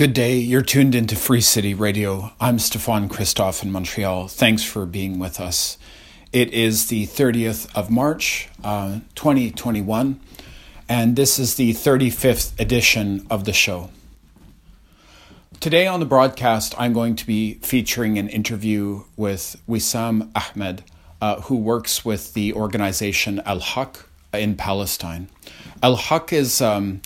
Good day. You're tuned into Free City Radio. I'm Stefan Christoff in Montreal. Thanks for being with us. It is the 30th of March, uh, 2021, and this is the 35th edition of the show. Today on the broadcast, I'm going to be featuring an interview with Wissam Ahmed, uh, who works with the organization Al Haq in Palestine. Al Haq is um,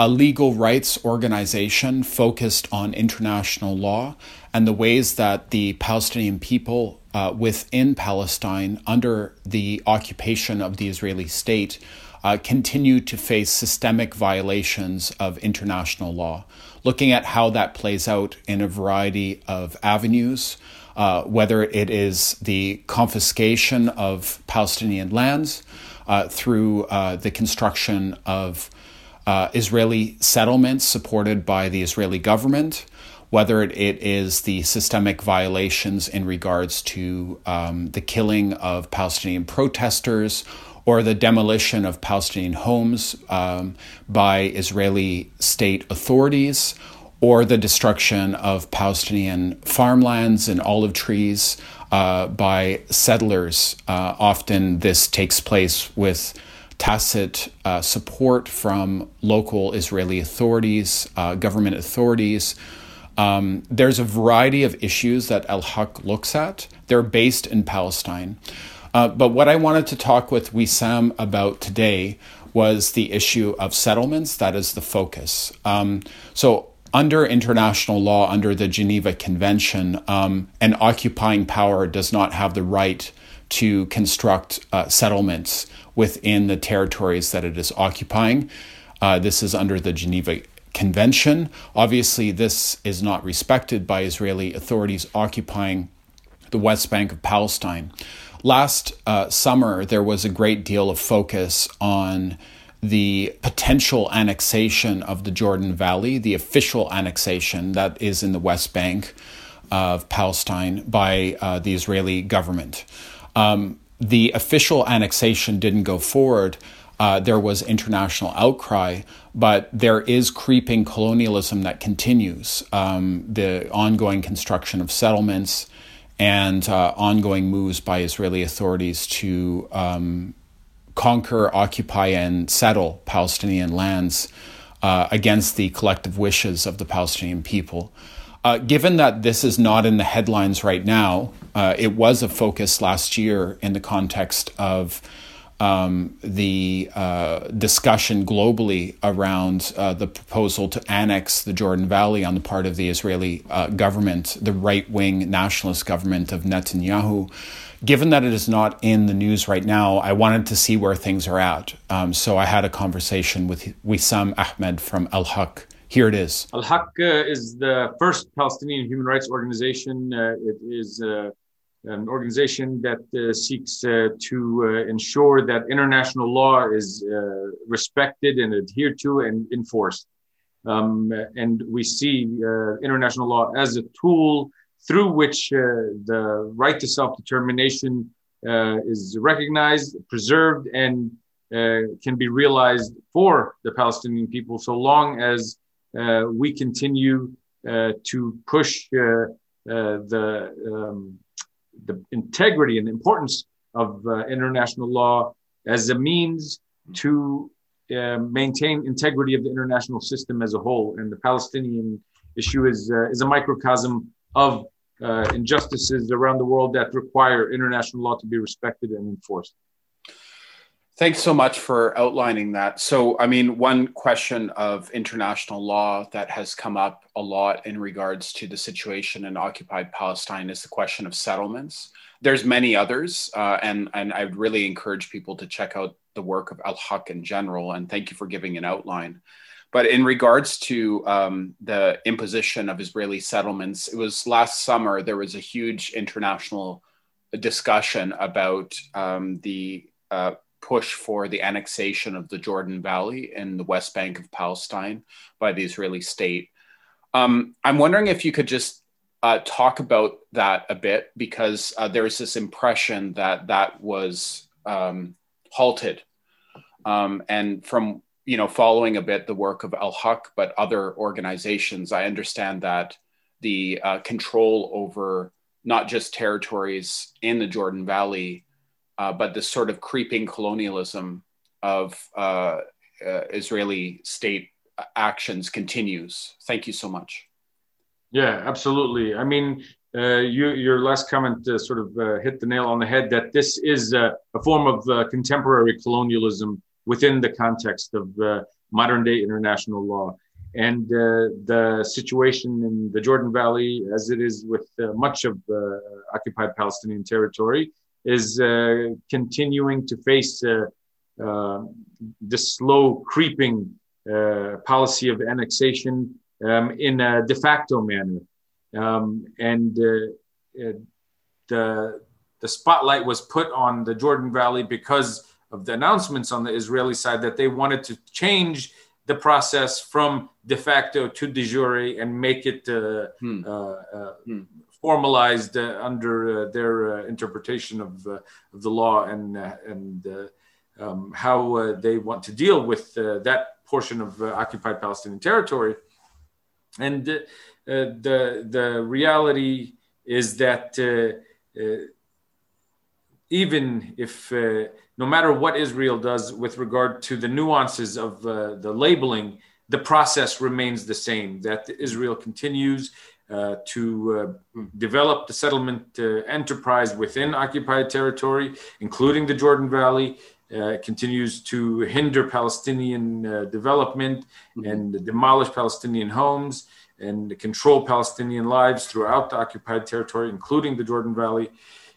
a legal rights organization focused on international law and the ways that the Palestinian people uh, within Palestine, under the occupation of the Israeli state, uh, continue to face systemic violations of international law. Looking at how that plays out in a variety of avenues, uh, whether it is the confiscation of Palestinian lands uh, through uh, the construction of uh, Israeli settlements supported by the Israeli government, whether it is the systemic violations in regards to um, the killing of Palestinian protesters or the demolition of Palestinian homes um, by Israeli state authorities, or the destruction of Palestinian farmlands and olive trees uh, by settlers. Uh, often this takes place with tacit uh, support from local Israeli authorities, uh, government authorities. Um, there's a variety of issues that Al Haq looks at. They're based in Palestine. Uh, but what I wanted to talk with Wissam about today was the issue of settlements. That is the focus. Um, so, under international law, under the Geneva Convention, um, an occupying power does not have the right to construct uh, settlements within the territories that it is occupying. Uh, this is under the Geneva Convention. Obviously, this is not respected by Israeli authorities occupying the West Bank of Palestine. Last uh, summer, there was a great deal of focus on the potential annexation of the Jordan Valley, the official annexation that is in the West Bank of Palestine by uh, the Israeli government. Um, the official annexation didn't go forward. Uh, there was international outcry, but there is creeping colonialism that continues. Um, the ongoing construction of settlements and uh, ongoing moves by Israeli authorities to um, conquer, occupy, and settle Palestinian lands uh, against the collective wishes of the Palestinian people. Uh, given that this is not in the headlines right now, uh, it was a focus last year in the context of um, the uh, discussion globally around uh, the proposal to annex the Jordan Valley on the part of the Israeli uh, government, the right wing nationalist government of Netanyahu. Given that it is not in the news right now, I wanted to see where things are at. Um, so I had a conversation with Wissam Ahmed from Al Haq here it is. Al Haq uh, is the first Palestinian human rights organization. Uh, it is uh, an organization that uh, seeks uh, to uh, ensure that international law is respected and adhered to and enforced. Um, and we see international law as a tool through which the right to self determination is recognized, preserved, and can be realized for the Palestinian people so long as we continue uh, to push uh, the um, the integrity and importance of international law as a means to uh, maintain integrity of the international system as a whole. And the Palestinian issue is uh, is a microcosm of uh, injustices around the world that require international law to be respected and enforced. Thanks so much for outlining that. So, I mean, one question of international law that has come up a lot in regards to the situation in occupied Palestine is the question of settlements. There's many others, uh, and and I would really encourage people to check out the work of Al Haq in general. And thank you for giving an outline. But in regards to um, the imposition of Israeli settlements, it was last summer there was a huge international discussion about um, the uh, push for the annexation of the Jordan Valley in the West Bank of Palestine by the Israeli state. Um, I'm wondering if you could just uh, talk about that a bit because uh, there's this impression that that was um, halted. Um, and from you know, following a bit the work of Al Haq, but other organizations, I understand that the uh, control over not just territories in the Jordan Valley, uh, but this sort of creeping colonialism of uh, uh Israeli state actions continues. Thank you so much. Yeah, absolutely. I mean, uh, you, your last comment uh, sort of uh, hit the nail on the head that this is uh, a form of uh, contemporary colonialism within the context of uh, modern day international law. And the situation in the Jordan Valley, as it is with much of occupied Palestinian territory, is continuing to face the slow creeping policy of annexation um, in a de facto manner. Um, and uh, uh, the, the spotlight was put on the Jordan Valley because of the announcements on the Israeli side that they wanted to change the process from de facto to de jure and make it uh, hmm. uh, uh, hmm. Formalized uh, under uh, their interpretation of, of, the law and and um, how they want to deal with that portion of occupied Palestinian territory. And uh, the the reality is that uh, uh, even if no matter what Israel does with regard to the nuances of the labeling, the process remains the same. That Israel continues uh, to uh, develop the settlement uh, enterprise within occupied territory, including the Jordan Valley. continues to hinder Palestinian development mm-hmm. and demolish Palestinian homes and control Palestinian lives throughout the occupied territory, including the Jordan Valley,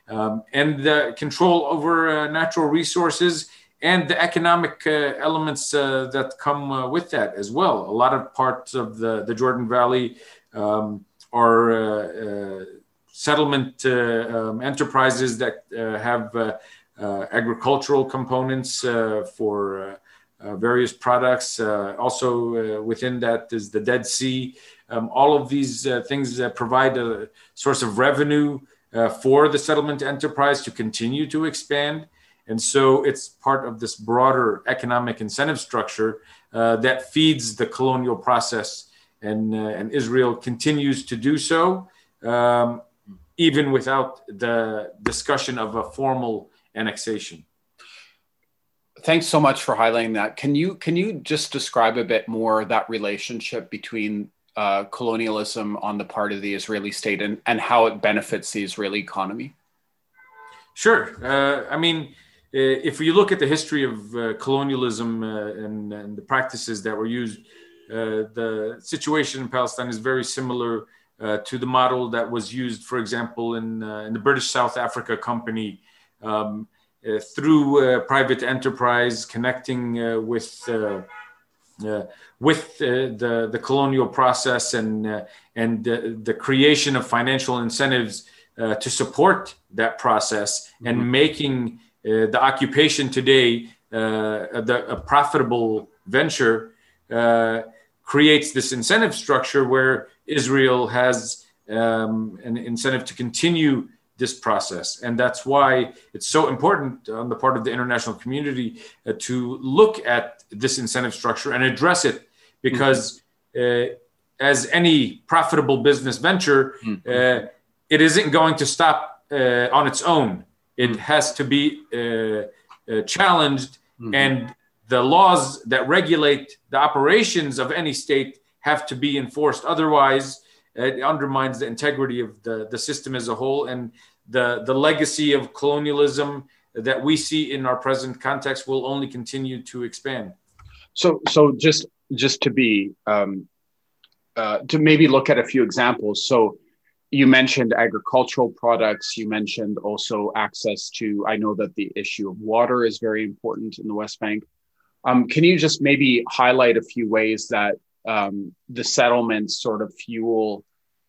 um, and the control over uh, natural resources and the economic uh, elements uh, that come uh, with that as well. A lot of parts of the, the Jordan Valley um, are uh, uh, settlement um, enterprises that have agricultural components for various products. also, within that is the Dead Sea. Um, all of these uh, things uh, provide a source of revenue uh, for the settlement enterprise to continue to expand. And so it's part of this broader economic incentive structure uh, that feeds the colonial process. And, uh, and Israel continues to do so, um, even without the discussion of a formal annexation thanks so much for highlighting that. Can you can you just describe a bit more that relationship between uh, colonialism on the part of the Israeli state and, and how it benefits the Israeli economy? Sure. Uh, I mean, uh, if you look at the history of uh, colonialism uh, and, and, the practices that were used, the situation in Palestine is very similar to the model that was used, for example, in, in the British South Africa Company. Um, through private enterprise connecting with uh, with uh, the the colonial process and uh, and the creation of financial incentives uh, to support that process mm-hmm. and making uh, the occupation today uh, the, a profitable venture creates this incentive structure where Israel has um, an incentive to continue this process. And that's why it's so important on the part of the international community uh, to look at this incentive structure and address it because, mm-hmm. uh, as any profitable business venture, mm-hmm. uh, it isn't going to stop uh, on its own. It mm-hmm. has to be uh, uh, challenged, mm-hmm. and the laws that regulate the operations of any state have to be enforced. Otherwise, it undermines the integrity of the, the system as a whole and the, the legacy of colonialism that we see in our present context will only continue to expand. So, so just just to be um, uh, to maybe look at a few examples. So, you mentioned agricultural products. You mentioned also access to. I know that the issue of water is very important in the West Bank. Um, can you just maybe highlight a few ways that um, the settlements sort of fuel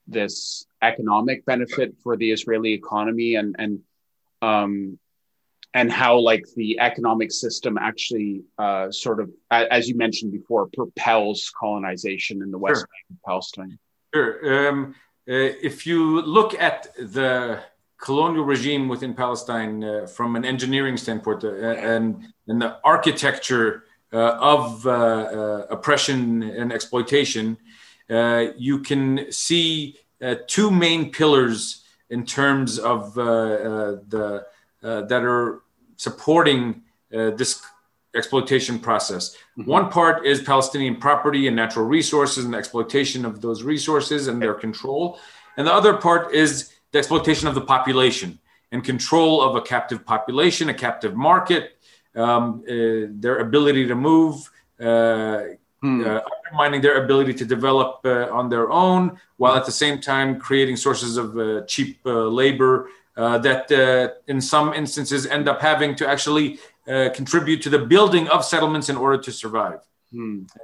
this economic benefit for the Israeli economy and and um, and how like the economic system actually uh, sort of as you mentioned before propels colonization in the west sure. bank of palestine sure um, uh, if you look at the colonial regime within palestine uh, from an engineering standpoint uh, and and the architecture uh, of uh, uh, oppression and exploitation, you can see two main pillars in terms of the that are supporting this exploitation process. Mm-hmm. One part is Palestinian property and natural resources and the exploitation of those resources and their control. And the other part is the exploitation of the population and control of a captive population, a captive market, um, uh, their ability to move, uh, hmm. uh, undermining their ability to develop uh, on their own, while at the same time creating sources of uh, cheap uh, labor that in some instances end up having to actually uh, contribute to the building of settlements in order to survive.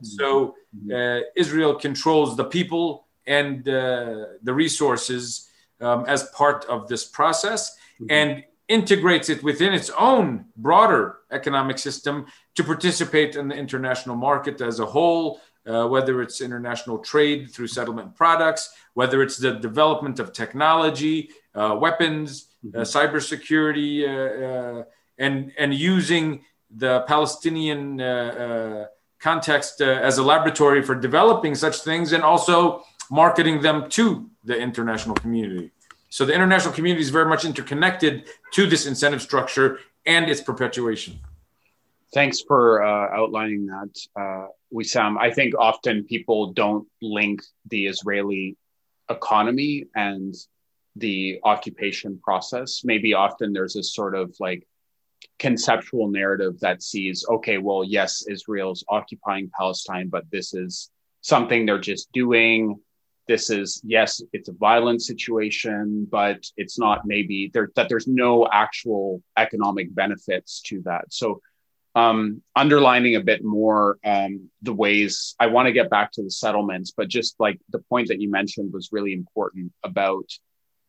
So hmm. uh, Israel controls the people and uh, the resources um, as part of this process mm-hmm. and integrates it within its own broader economic system to participate in the international market as a whole, uh, whether it's international trade through settlement products, whether it's the development of technology, uh, weapons, mm-hmm. uh, cybersecurity uh, and and using the Palestinian uh, uh, context uh, as a laboratory for developing such things and also marketing them to the international community. So the international community is very much interconnected to this incentive structure and its perpetuation. Thanks for uh, outlining that, uh, Wissam. I think often people don't link the Israeli economy and the occupation process. Maybe often there's a sort of like conceptual narrative that sees, okay, well, yes, Israel's occupying Palestine, but this is something they're just doing. This is, yes, it's a violent situation, but it's not maybe there that there's no actual economic benefits to that. So, um, underlining a bit more um, the ways I want to get back to the settlements, but just like the point that you mentioned was really important about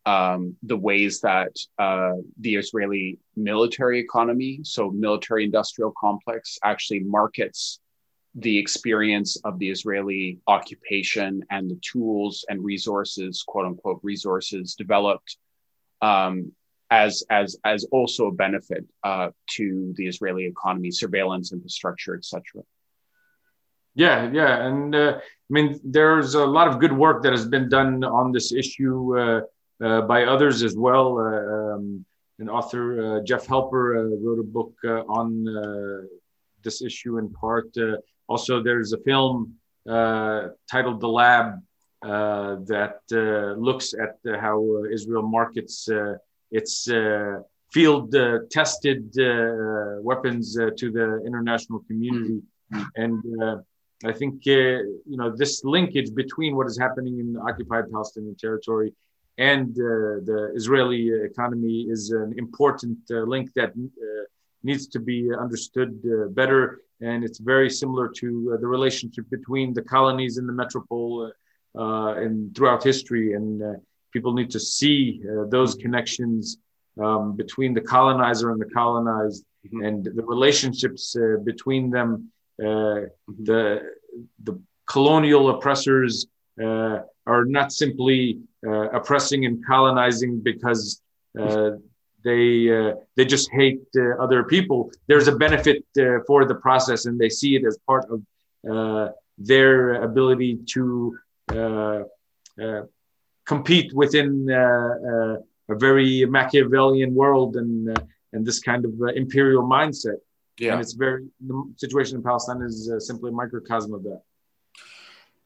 um, the ways that uh, the Israeli military economy, so military industrial complex, actually markets the experience of the Israeli occupation and the tools and resources, quote unquote, resources developed um, as as as also a benefit uh, to the Israeli economy, surveillance infrastructure, etc. Yeah, yeah, and uh, I mean, there's a lot of good work that has been done on this issue uh, uh, by others as well. Uh, um, an author, uh, Jeff Halper, wrote a book on this issue in part. Also, there's a film titled The Lab that looks at how Israel markets its field uh, tested uh, weapons uh, to the international community. And I think, you know, this linkage between what is happening in occupied Palestinian territory and uh, the Israeli economy is an important uh, link that uh, needs to be understood better. And it's very similar to the relationship between the colonies and the metropole and throughout history. And people need to see those connections um, between the colonizer and the colonized, mm-hmm. and the relationships uh, between them. Uh, mm-hmm. The the colonial oppressors uh, are not simply uh, oppressing and colonizing because uh, they uh, they just hate uh, other people. There's a benefit uh, for the process, and they see it as part of uh, their ability to compete within a very Machiavellian world and and this kind of imperial mindset. Yeah. And it's very the situation in Palestine is uh, simply a microcosm of that.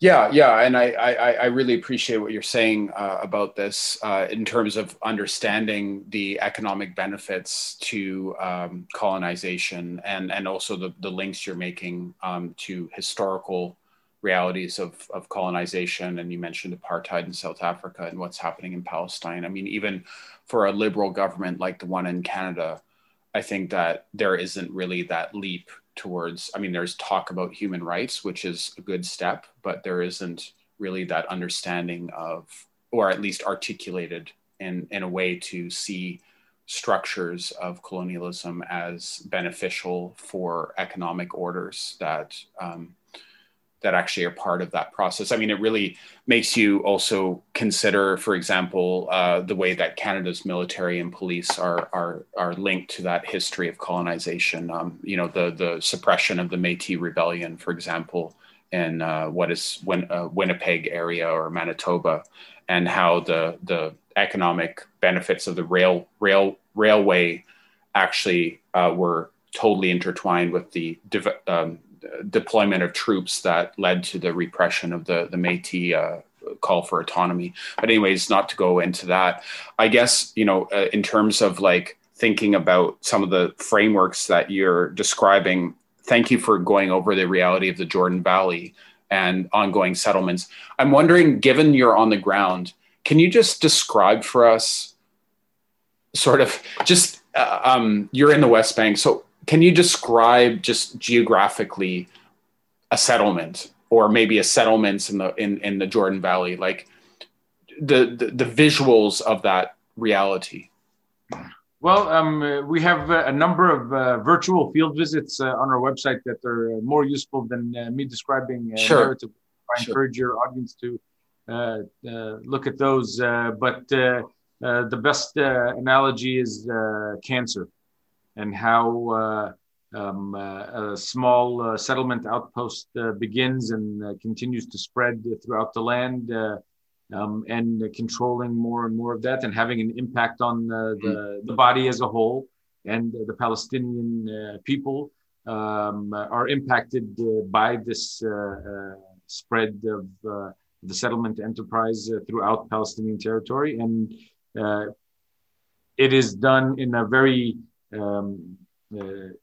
Yeah, yeah, and I I, I really appreciate what you're saying uh, about this uh, in terms of understanding the economic benefits to um, colonization and and also the the links you're making um, to historical realities of of colonization. And you mentioned apartheid in South Africa and what's happening in Palestine. I mean, even for a liberal government like the one in Canada, I think that there isn't really that leap towards i mean there's talk about human rights which is a good step but there isn't really that understanding of or at least articulated in in a way to see structures of colonialism as beneficial for economic orders that um, that actually are part of that process. I mean, it really makes you also consider, for example, uh, the way that Canada's military and police are are are linked to that history of colonization. Um, you know, the the suppression of the Métis rebellion, for example, in uh, what is Win- uh, Winnipeg area or Manitoba, and how the the economic benefits of the rail rail railway actually uh, were totally intertwined with the um, deployment of troops that led to the repression of the the Métis uh, call for autonomy. But anyways, not to go into that. I guess you know, uh, in terms of like thinking about some of the frameworks that you're describing. Thank you for going over the reality of the Jordan Valley and ongoing settlements. I'm wondering, given you're on the ground, can you just describe for us, sort of, just uh, um, you're in the West Bank, so can you describe just geographically a settlement or maybe a settlements in the in, in the Jordan Valley, like the, the, the visuals of that reality? Well, um, uh, we have uh, a number of uh, virtual field visits uh, on our website that are more useful than uh, me describing uh, sure. narrative. I sure. encourage your audience to look at those. but the best analogy is cancer and how uh, um, uh, a small uh, settlement outpost begins and continues to spread throughout the land. Um, and controlling more and more of that and having an impact on the, mm-hmm. the body as a whole and the Palestinian uh, people um, are impacted uh, by this uh, spread of the settlement enterprise throughout Palestinian territory. And it is done in a very um, uh,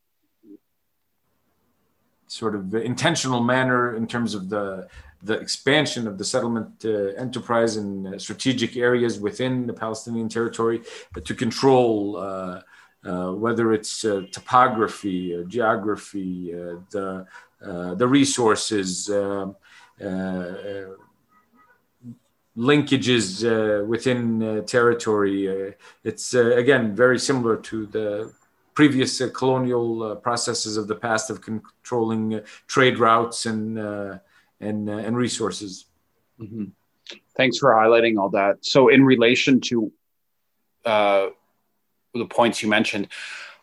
sort of intentional manner in terms of the the expansion of the settlement uh, enterprise in uh, strategic areas within the Palestinian territory to control uh, uh whether it's uh, topography, uh, geography, the the resources. Linkages within territory. it's again very similar to the previous uh, colonial uh, processes of the past of controlling uh, trade routes and and and resources. Mm-hmm. Thanks for highlighting all that. So, in relation to uh, the points you mentioned,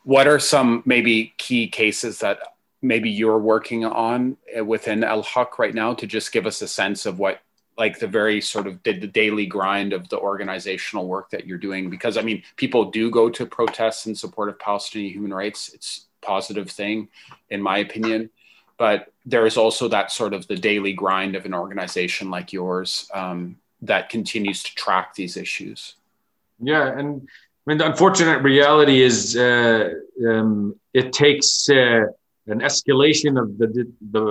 what are some maybe key cases that maybe you're working on within Al Haq right now to just give us a sense of what like the very sort of the, the daily grind of the organizational work that you're doing because i mean people do go to protests in support of palestinian human rights. It's a positive thing in my opinion. But there is also that sort of the daily grind of an organization like yours um, that continues to track these issues. Yeah and I mean, the unfortunate reality is uh, um, it takes uh, an escalation of the the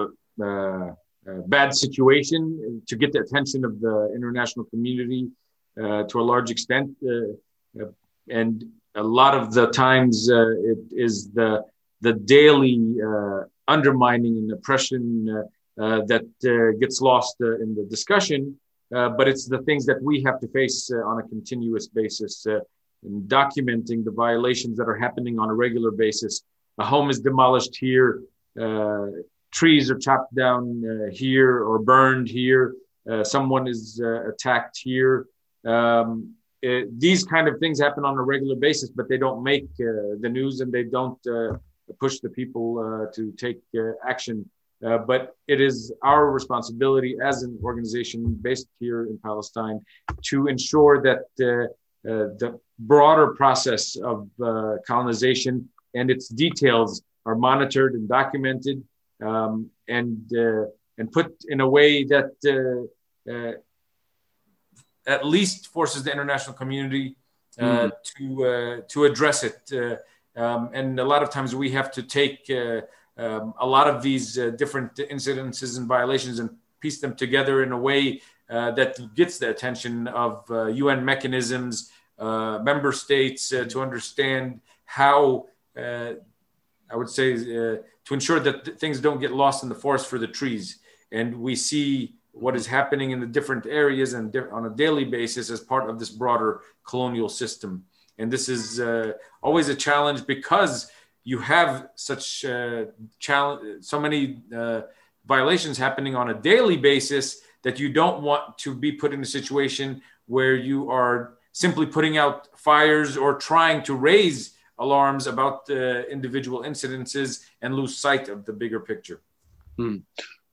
uh, Uh, bad situation uh, to get the attention of the international community uh, to a large extent. Uh, uh, and a lot of the times uh, it is the, the daily undermining and oppression that gets lost in the discussion. but it's the things that we have to face on a continuous basis in documenting the violations that are happening on a regular basis. A home is demolished here. Uh, trees are chopped down uh, here or burned here. Uh, someone is uh, attacked here. Um, it, these kind of things happen on a regular basis, but they don't make uh, the news and they don't uh, push the people uh, to take action. but it is our responsibility as an organization based here in Palestine to ensure that the broader process of colonization and its details are monitored and documented um, and uh, and put in a way that uh, uh, at least forces the international community mm. to to address it. Um, and a lot of times we have to take um, a lot of these different incidences and violations and piece them together in a way uh, that gets the attention of uh, UN mechanisms, uh, member states to understand how I would say to ensure that th- things don't get lost in the forest for the trees. And we see what is happening in the different areas and on a daily basis as part of this broader colonial system. And this is uh, always a challenge because you have such uh, challenge, so many uh, violations happening on a daily basis that you don't want to be put in a situation where you are simply putting out fires or trying to raise alarms about the individual incidences and lose sight of the bigger picture. Hmm.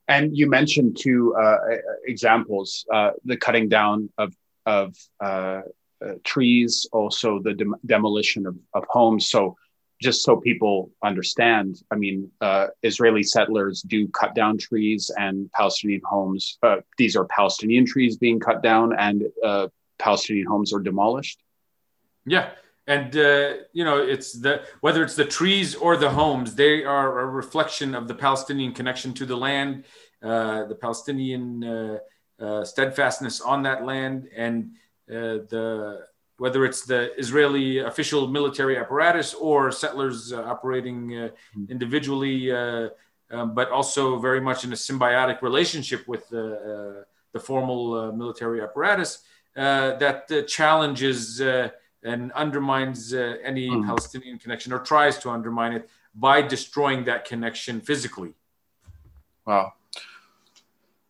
And you mentioned two uh, examples: uh, the cutting down of of uh, uh trees, also the dem- demolition of, of homes. So, just so people understand, I mean, uh, Israeli settlers do cut down trees, and Palestinian homes. Uh, these are Palestinian trees being cut down, and Palestinian homes are demolished. Yeah, and uh, you know it's the whether it's the trees or the homes they are a reflection of the palestinian connection to the land uh, the palestinian uh, uh steadfastness on that land and uh, the whether it's the israeli official military apparatus or settlers uh, operating mm-hmm. individually um, but also very much in a symbiotic relationship with the, the formal military apparatus that challenges and undermines uh, any mm. Palestinian connection or tries to undermine it by destroying that connection physically. Wow.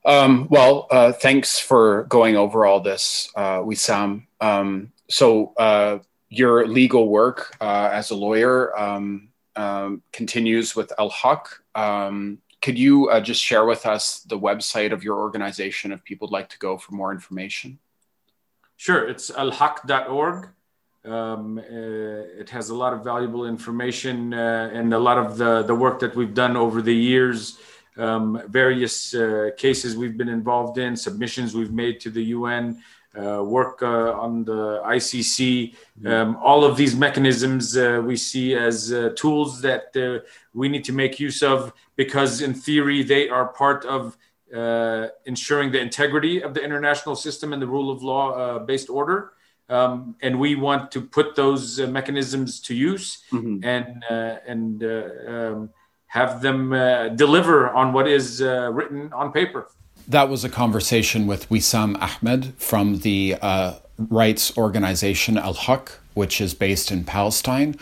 Um, well, uh, thanks for going over all this, uh, Wissam. Um, so, uh, your legal work uh, as a lawyer um, um continues with Al Haq. Um, could you uh, just share with us the website of your organization if people would like to go for more information? Sure, it's alhaq.org. Um, uh, it has a lot of valuable information uh, and a lot of the, the work that we've done over the years, um, various uh, cases we've been involved in, submissions we've made to the UN, uh, work uh, on the ICC. Mm-hmm. Um, all of these mechanisms uh, we see as tools that we need to make use of because, in theory, they are part of ensuring the integrity of the international system and the rule of law based order um, and we want to put those uh, mechanisms to use mm-hmm. and uh, and uh, um, have them uh, deliver on what is uh, written on paper. That was a conversation with Wissam Ahmed from the uh, rights organization Al Haq, which is based in Palestine.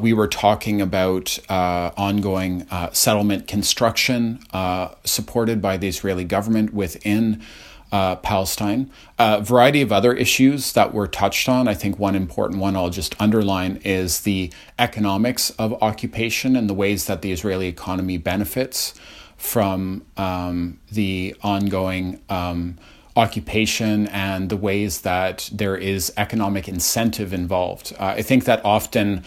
we were talking about ongoing settlement construction supported by the Israeli government within uh, Palestine. A variety of other issues that were touched on. I think one important one I'll just underline is the economics of occupation and the ways that the Israeli economy benefits from um, the ongoing um, occupation and the ways that there is economic incentive involved. Uh, I think that often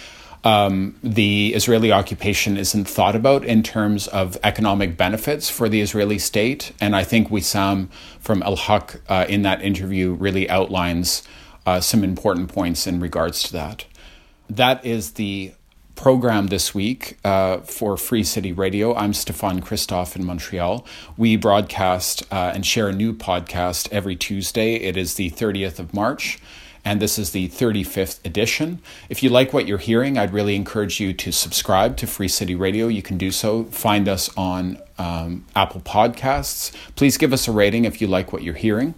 um, the Israeli occupation isn't thought about in terms of economic benefits for the Israeli state. And I think Wissam from Al Haq uh, in that interview really outlines uh, some important points in regards to that. That is the program this week uh, for Free City Radio. I'm Stefan Christoff in Montreal. We broadcast uh, and share a new podcast every Tuesday. It is the 30th of March and this is the 35th edition. If you like what you're hearing, I'd really encourage you to subscribe to Free City Radio. You can do so. Find us on um, Apple Podcasts. Please give us a rating if you like what you're hearing.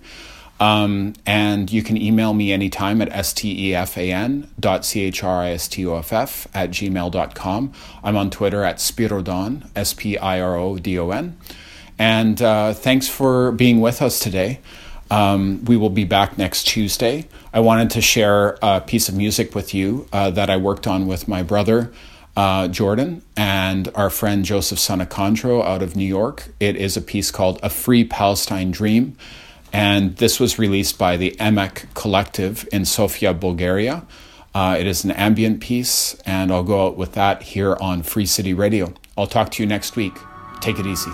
Um, and you can email me anytime at stefan.christoff at gmail.com. I'm on Twitter at Spirodon, S P I R O D O N. And uh, thanks for being with us today. Um, we will be back next Tuesday. I wanted to share a piece of music with you uh, that I worked on with my brother, uh, Jordan, and our friend Joseph Sanacandro out of New York. It is a piece called A Free Palestine Dream. And this was released by the Emek Collective in Sofia, Bulgaria. Uh, it is an ambient piece, and I'll go out with that here on Free City Radio. I'll talk to you next week. Take it easy.